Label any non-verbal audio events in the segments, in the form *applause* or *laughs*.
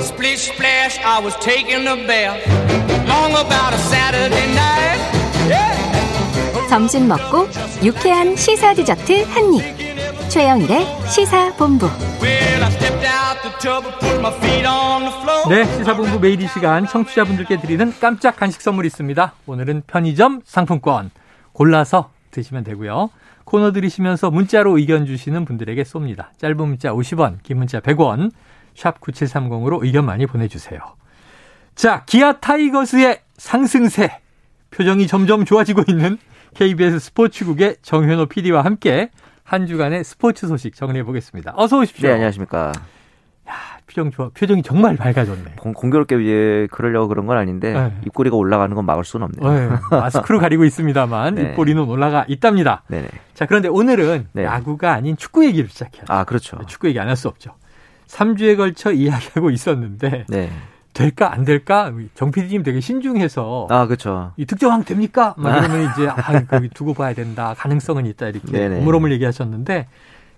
Splish splash, I was taking a bath. Long about a Saturday night. Yeah. 점심 먹고 유쾌한 시사 디저트 한 입. 최영일의 시사 본부. Well, I stepped out the tub and put my feet on the floor. 네, 시사본부 매일 이 시간 청취자분들께 드리는 깜짝 간식 선물 있습니다. 오늘은 편의점 상품권 골라서 드시면 되고요. 코너 들이시면서 문자로 의견 주시는 분들에게 쏩니다. 짧은 문자 50원, 긴 문자 100원, 샵 9730으로 의견 많이 보내주세요. 자, 기아 타이거스의 상승세. 표정이 점점 좋아지고 있는 KBS 스포츠국의 정현호 PD와 함께 한 주간의 스포츠 소식 정리해 보겠습니다. 어서 오십시오. 네, 안녕하십니까. 표정 좋아. 표정이 정말 밝아졌네. 공, 공교롭게 이제 그러려고 그런 건 아닌데 네. 입꼬리가 올라가는 건 막을 수는 없네요. 네, 마스크로 *laughs* 가리고 있습니다만 네. 입꼬리는 올라가 있답니다. 네네. 자, 그런데 오늘은 네. 야구가 아닌 축구 얘기를 시작해요. 아, 그렇죠. 축구 얘기 안 할 수 없죠. 3주에 걸쳐 *laughs* 이야기하고 있었는데 네. 될까 안 될까? 정 PD님 되게 신중해서 아, 그렇죠. 이 득점왕 됩니까? 막 이러면 이제 *laughs* 아, 거기 두고 봐야 된다. 가능성은 있다 이렇게 네네. 오물오물 얘기하셨는데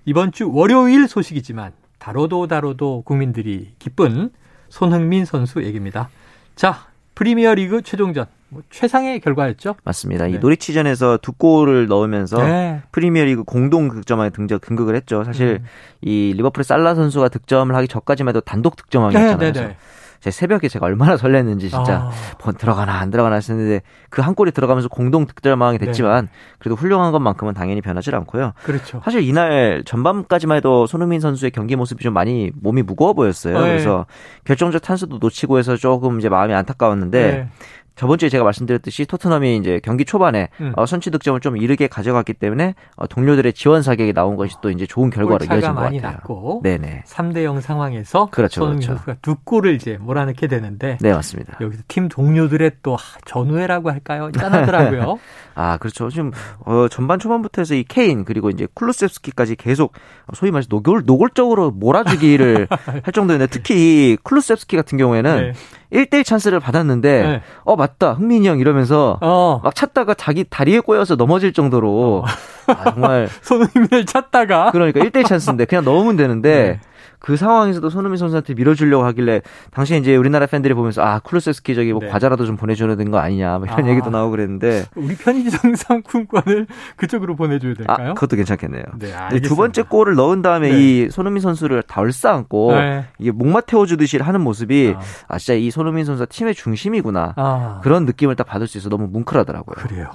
이번 주 월요일 소식이지만 다뤄도 다뤄도 국민들이 기쁜 손흥민 선수 얘기입니다. 자, 프리미어리그 최종전 뭐 최상의 결과였죠. 맞습니다. 네. 이 노리치전에서 두 골을 넣으면서 네. 프리미어리그 공동 득점왕에 등적 등극을 했죠. 사실 음. 이 리버풀의 살라 선수가 득점을 하기 전까지만 해도 단독 득점왕이었잖아요. 네, 네, 네. 제 새벽에 제가 얼마나 설렜는지 진짜 아. 번 들어가나 안 들어가나 했었는데 그 한 골이 들어가면서 공동 득점왕이 네. 됐지만 그래도 훌륭한 것만큼은 당연히 변하지 않고요. 그렇죠. 사실 이날 전반까지만 해도 손흥민 선수의 경기 모습이 좀 많이 몸이 무거워 보였어요. 네. 그래서 결정적 찬스도 놓치고 해서 조금 이제 마음이 안타까웠는데 네. 저번 주에 제가 말씀드렸듯이 토트넘이 이제 경기 초반에 음. 어, 선취 득점을 좀 이르게 가져갔기 때문에 어, 동료들의 지원 사격이 나온 것이 또 이제 좋은 결과로 이어진 것 많이 같아요. 났고 네네. 3대 0 상황에서 그렇죠, 손흥민 그렇죠. 선수가 두 골을 이제 몰아넣게 되는데 네 맞습니다. 여기서 팀 동료들의 또 전우회라고 할까요? 짠하더라고요. *laughs* 아 그렇죠. 지금 어, 전반 초반부터 해서 이 케인 그리고 이제 쿨루셉스키까지 계속 소위 말해서 노골 노골적으로 몰아주기를 *laughs* 할 정도였는데 특히 이 쿨루셉스키 같은 경우에는 네. 1대1 찬스를 받았는데 네. 어 맞다. 흥민이 형 이러면서 어, 막 찾다가 자기 다리에 꼬여서 넘어질 정도로. 아, 정말. *laughs* 손흥민을 찾다가. 그러니까 1대1 찬스인데 그냥 넣으면 되는데 네. 그 상황에서도 손흥민 선수한테 밀어주려고 하길래 당시에 이제 우리나라 팬들이 보면서 아 쿨루셉스키 저기 뭐 네. 과자라도 좀 보내줘야 되는 거 아니냐 뭐 이런 아. 얘기도 나오고 그랬는데 우리 편의점 *laughs* 상품권을 그쪽으로 보내줘야 될까요? 아 그것도 괜찮겠네요. 네, 알겠습니다. 두 번째 골을 넣은 다음에 네. 이 손흥민 선수를 다 얼싸안고 네. 이게 목마 태워주듯이 하는 모습이 아. 아, 진짜 이 손흥민 선수가 팀의 중심이구나 아, 그런 느낌을 딱 받을 수 있어 너무 뭉클하더라고요. 그래요.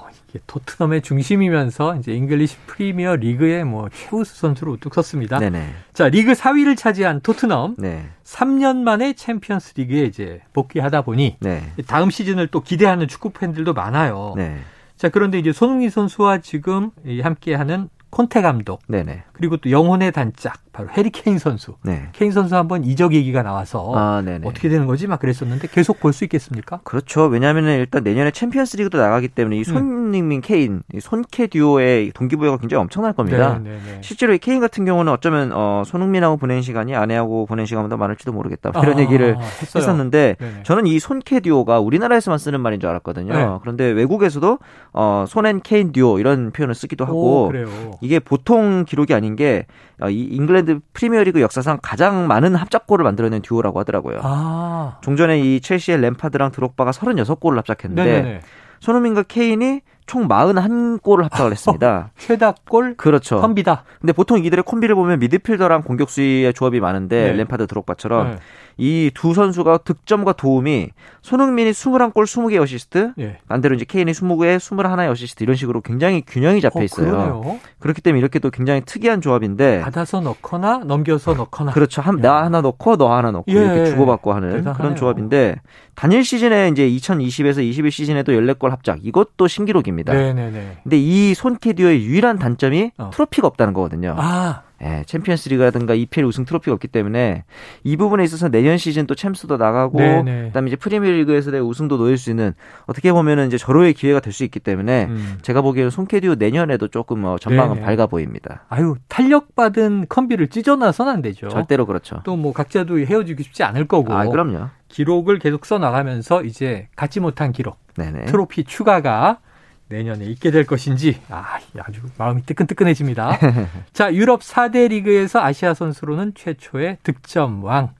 토트넘의 중심이면서 이제 잉글리시 프리미어 리그의 뭐 최우수 선수로 우뚝 섰습니다. 네네. 자, 리그 4위를 차지한 토트넘 네. 3년 만에 챔피언스 리그에 이제 복귀하다 보니 네. 다음 시즌을 또 기대하는 축구 팬들도 많아요. 네. 자, 그런데 이제 손흥민 선수와 지금 이 함께하는 콘테 감독 네네. 그리고 또 영혼의 단짝 바로 해리 케인 선수. 네. 케인 선수 한번 이적 얘기가 나와서 아, 네네. 어떻게 되는 거지 막 그랬었는데 계속 볼 수 있겠습니까? 그렇죠. 왜냐하면 일단 내년에 챔피언스 리그도 나가기 때문에 음. 이 손흥민, 케인, 이 손케 듀오의 동기부여가 굉장히 엄청날 겁니다. 네, 네, 네. 실제로 이 케인 같은 경우는 어쩌면 어, 손흥민하고 보낸 시간이 아내하고 보낸 시간보다 많을지도 모르겠다. 뭐 이런 아, 얘기를 했어요. 했었는데 네네. 저는 이 손케 듀오가 우리나라에서만 쓰는 말인 줄 알았거든요. 네. 그런데 외국에서도 어, 손 and 케인 듀오 이런 표현을 쓰기도 하고 오, 그래요. 이게 보통 기록이 아닌 게 어, 이 잉글랜드 프리미어리그 역사상 가장 많은 합작골을 만들어낸 듀오라고 하더라고요. 아, 종전에 이 첼시의 램파드랑 드록바가 36골을 합작했는데 네네네. 손흥민과 케인이 총 41골을 합작을 했습니다. *laughs* 최다골 그렇죠. 콤비다. 근데 보통 이들의 콤비를 보면 미드필더랑 공격수의 조합이 많은데 네. 램파드 드록바처럼 네. 이 두 선수가 득점과 도움이 손흥민이 21골 20개 어시스트 예. 반대로 이제 케인이 20개 21의 어시스트 이런 식으로 굉장히 균형이 잡혀 어, 있어요. 그러네요. 그렇기 때문에 이렇게 또 굉장히 특이한 조합인데 받아서 넣거나 넘겨서 넣거나. 그렇죠. 한, 나 하나 넣고 너 하나 넣고 예. 이렇게 주고받고 하는 대단하네요. 그런 조합인데 단일 시즌에 이제 2020에서 21 시즌에도 14골 합작 이것도 신기록입니다. 네네네. 근데 이 손캐디오의 유일한 단점이 어. 트로피가 없다는 거거든요. 아, 예, 챔피언스리그라든가 EPL 우승 트로피가 없기 때문에 이 부분에 있어서 내년 시즌 또 챔스도 나가고 네네. 그다음에 이제 프리미어리그에서의 우승도 놓일 수 있는 어떻게 보면은 이제 절호의 기회가 될 수 있기 때문에 음. 제가 보기에는 손캐디오 내년에도 조금 어, 전망은 네네. 밝아 보입니다. 아유 탄력 받은 컴비를 찢어놔서는 안 되죠. 절대로 그렇죠. 또 뭐 각자도 헤어지기 쉽지 않을 거고. 아, 그럼요. 기록을 계속 써 나가면서 이제 갖지 못한 기록, 네네. 트로피 추가가 내년에 있게 될 것인지 아, 아주 마음이 뜨끈뜨끈해집니다. *laughs* 자, 유럽 4대 리그에서 아시아 선수로는 최초의 득점왕.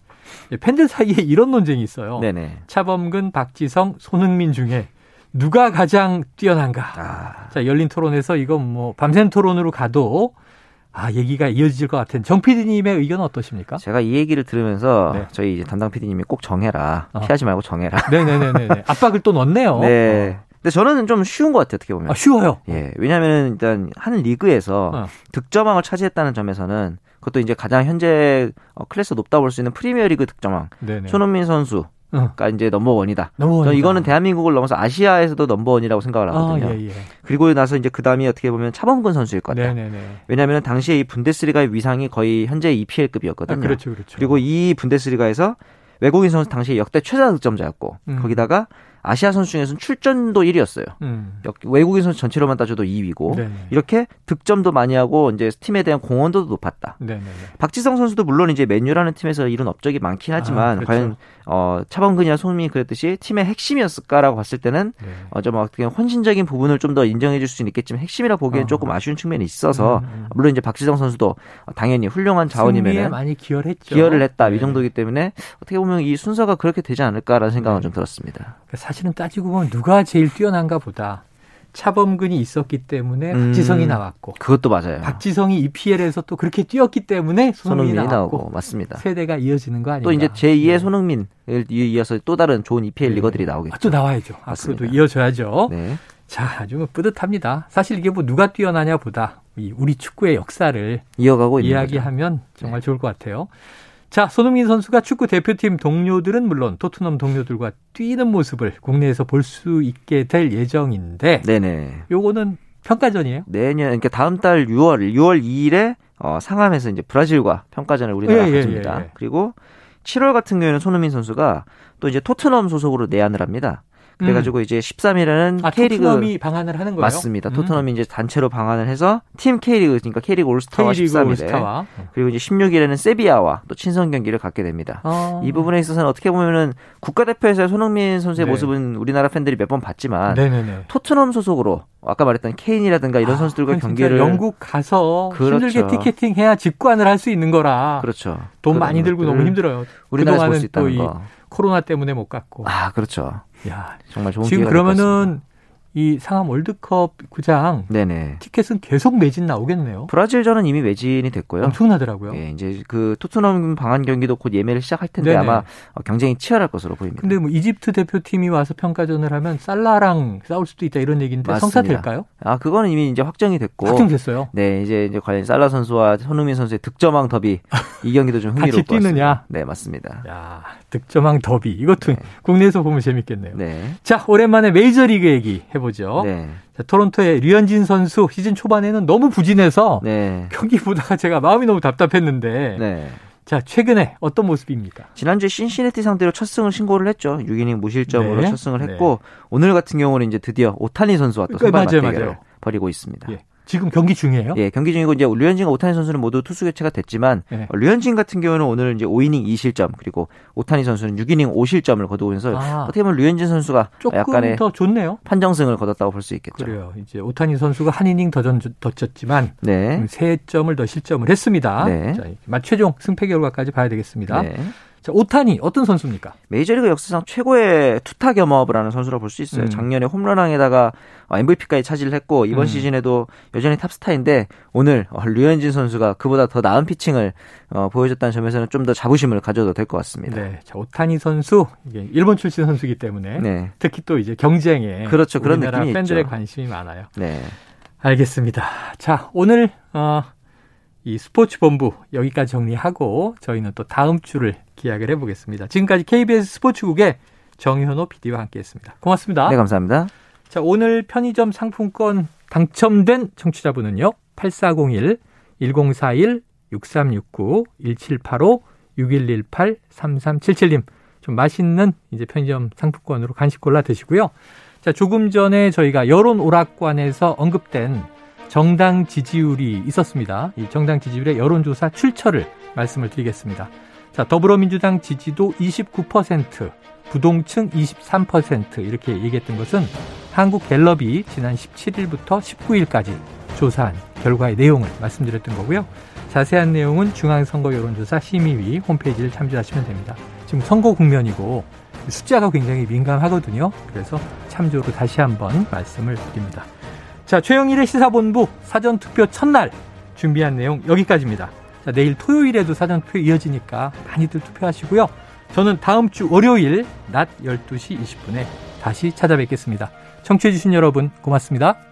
팬들 사이에 이런 논쟁이 있어요. 네네. 차범근, 박지성, 손흥민 중에 누가 가장 뛰어난가? 아, 자, 열린 토론에서 이건 뭐 밤샘 토론으로 가도 아, 얘기가 이어질 것 같은 정 PD님의 의견은 어떠십니까? 제가 이 얘기를 들으면서 네. 저희 이제 담당 PD님이 꼭 정해라. 어. 피하지 말고 정해라. 네네네네. 압박을 또 넣네요. *laughs* 네. 근데 저는 좀 쉬운 것 같아요, 어떻게 보면. 아, 쉬워요. 예, 왜냐하면 일단 한 리그에서 어. 득점왕을 차지했다는 점에서는 그것도 이제 가장 현재 어, 클래스 높다 볼 수 있는 프리미어 리그 득점왕 네네. 손흥민 선수가 어, 이제 넘버 원이다. 너무 저는 이거는 대한민국을 넘어서 아시아에서도 넘버 원이라고 생각을 아, 하거든요. 예, 예. 그리고 나서 이제 그 다음이 어떻게 보면 차범근 선수일 것 같아요. 왜냐하면 당시에 이 분데스리가의 위상이 거의 현재 아, EPL급이었거든요. 그렇죠, 그렇죠. 그리고 이 분데스리가에서 외국인 선수 당시에 역대 최다 득점자였고 음. 거기다가 아시아 선수 중에서는 출전도 1위였어요. 음. 외국인 선수 전체로만 따져도 2위고 네네. 이렇게 득점도 많이 하고 이제 팀에 대한 공헌도도 높았다. 네네네. 박지성 선수도 물론 이제 맨유라는 팀에서 이룬 업적이 많긴 하지만 아, 그렇죠. 과연 어 차범근이나 손흥민이 그랬듯이 팀의 핵심이었을까라고 봤을 때는 네. 어 좀 어떻게 보면 헌신적인 부분을 좀 더 인정해 줄 수는 있겠지만 핵심이라 보기엔 어. 조금 아쉬운 측면이 있어서 음, 음. 물론 이제 박지성 선수도 당연히 훌륭한 자원이면 많이 기여를 했죠. 기여를 했다 네. 이 정도이기 때문에 어떻게 보면 이 순서가 그렇게 되지 않을까라는 생각은 네. 좀 들었습니다. 그러니까 사실은 따지고 보면 누가 제일 뛰어난가 보다 차범근이 있었기 때문에 음. 박지성이 나왔고 그것도 맞아요. 박지성이 EPL에서 또 그렇게 뛰었기 때문에 손흥민이, 손흥민이 나왔고 나오고 맞습니다. 세대가 이어지는 거 아닌가. 또 이제 제2의 네. 손흥민을 이어서 또 다른 좋은 EPL 네. 리거들이 나오겠죠. 아, 또 나와야죠. 맞습니다. 앞으로도 이어져야죠. 네. 자, 아주 뭐 뿌듯합니다. 사실 이게 뭐 누가 뛰어나냐보다 이 우리 축구의 역사를 이어가고. 이야기하면 정말 좋을 것 같아요. 자, 손흥민 선수가 축구 대표팀 동료들은 물론 토트넘 동료들과 뛰는 모습을 국내에서 볼 수 있게 될 예정인데 네네. 요거는 평가전이에요? 내년 그러니까 다음 달 6월 6월 2일에 어, 상암에서 이제 브라질과 평가전을 우리나라 예, 예, 가집니다. 예, 예. 그리고 7월 같은 경우에는 손흥민 선수가 또 이제 토트넘 소속으로 내한을 합니다. 그래가지고 이제 13일에는 아, K리그 토트넘이 방한을 하는 거예요? 맞습니다. 음. 토트넘이 이제 단체로 방한을 해서 팀 K리그 그러니까 K리그 올스타와 K리그 13일에 올스타와 그리고 이제 16일에는 세비야와 또 친선 경기를 갖게 됩니다. 어. 이 부분에 있어서는 어떻게 보면은 국가대표에서의 손흥민 선수의 네. 모습은 우리나라 팬들이 몇 번 봤지만 네네네. 토트넘 소속으로 아까 말했던 케인이라든가 이런 아, 선수들과 진짜 경기를 영국 가서 그렇죠. 힘들게 티켓팅 해야 직관을 할 수 있는 거라 그렇죠. 돈 많이 들고 너무 힘들어요. 우리나라에서 볼 그동안은 수 있다는 거. 코로나 때문에 못 갔고. 아 그렇죠. 야, 정말 좋은 지금. 그러면은 이 상암 월드컵 구장 네네. 티켓은 계속 매진 나오겠네요. 브라질전은 이미 매진이 됐고요. 엄청나더라고요. 예, 이제 그 토트넘 방한 경기도 곧 예매를 시작할 텐데 네네. 아마 어, 경쟁이 치열할 것으로 보입니다. 근데 뭐 이집트 대표팀이 와서 평가전을 하면 살라랑 싸울 수도 있다 이런 얘기인데 맞습니다. 성사될까요? 아 그거는 이미 이제 확정이 됐고. 확정됐어요. 네, 이제 이제 과연 살라 선수와 손흥민 선수의 득점왕 더비 이 경기도 좀 *laughs* 흥미로울 것 같습니다. 뛰느냐? 네, 맞습니다. 야, 득점왕 더비. 이것도 네. 국내에서 보면 재밌겠네요. 네. 자, 오랜만에 메이저리그 얘기 해보 죠. 네. 자, 토론토의 류현진 선수 시즌 초반에는 너무 부진해서 네. 경기 보다가 제가 마음이 너무 답답했는데 네. 자, 최근에 어떤 모습입니까? 지난주에 신시내티 상대로 첫 승을 신고를 했죠. 6이닝 무실점으로 네. 첫 승을 했고 오늘 같은 경우는 이제 드디어 오타니 선수와 또 네, 선발 맞아요, 맞대결을 맞아요. 벌이고 있습니다. 예. 지금 경기 중이에요? 예, 경기 중이고 이제 류현진과 오타니 선수는 모두 투수 교체가 됐지만 네. 어, 류현진 같은 경우는 오늘 이제 5이닝 2실점 그리고 오타니 선수는 6이닝 5실점을 거두면서 아. 어떻게 보면 류현진 선수가 조금 약간의 더 좋네요. 판정승을 거뒀다고 볼 수 있겠죠. 그래요. 이제 오타니 선수가 한 이닝 더, 전, 더 쳤지만 네. 세 점을 더 실점을 했습니다. 네. 자, 마- 최종 승패 결과까지 봐야 되겠습니다. 네. 자, 오타니 어떤 선수입니까? 메이저리그 역사상 최고의 투타 겸업을 하는 선수라 볼 수 있어요. 음. 작년에 홈런왕에다가 MVP까지 차지를 했고 이번 음. 시즌에도 여전히 탑스타인데 오늘 어, 류현진 선수가 그보다 더 나은 피칭을 어, 보여줬다는 점에서는 좀 더 자부심을 가져도 될 것 같습니다. 네. 자, 오타니 선수 이게 일본 출신 선수이기 때문에 네. 특히 또 이제 경쟁에 그렇죠. 그런 우리나라 느낌이 팬들의 있죠. 관심이 많아요. 네. 알겠습니다. 자, 오늘 어, 이 스포츠 본부 여기까지 정리하고 저희는 또 다음 주를 기약을 해보겠습니다. 지금까지 KBS 스포츠국의 정현호 PD와 함께했습니다. 고맙습니다. 네, 감사합니다. 자, 오늘 편의점 상품권 당첨된 청취자분은요. 8401 1041 6369 1785 6118 3377님. 좀 맛있는 이제 편의점 상품권으로 간식 골라 드시고요. 자, 조금 전에 저희가 여론 오락관에서 언급된 정당 지지율이 있었습니다. 이 정당 지지율의 여론조사 출처를 말씀을 드리겠습니다. 자, 더불어민주당 지지도 29%, 부동층 23% 이렇게 얘기했던 것은 한국 갤럽이 지난 17일부터 19일까지 조사한 결과의 내용을 말씀드렸던 거고요. 자세한 내용은 중앙선거 여론조사 심의위 홈페이지를 참조하시면 됩니다. 지금 선거 국면이고 숫자가 굉장히 민감하거든요. 그래서 참조로 다시 한번 말씀을 드립니다. 자, 최영일의 시사본부 사전투표 첫날 준비한 내용 여기까지입니다. 자, 내일 토요일에도 사전투표 이어지니까 많이들 투표하시고요. 저는 다음 주 월요일 낮 12시 20분에 다시 찾아뵙겠습니다. 청취해주신 여러분 고맙습니다.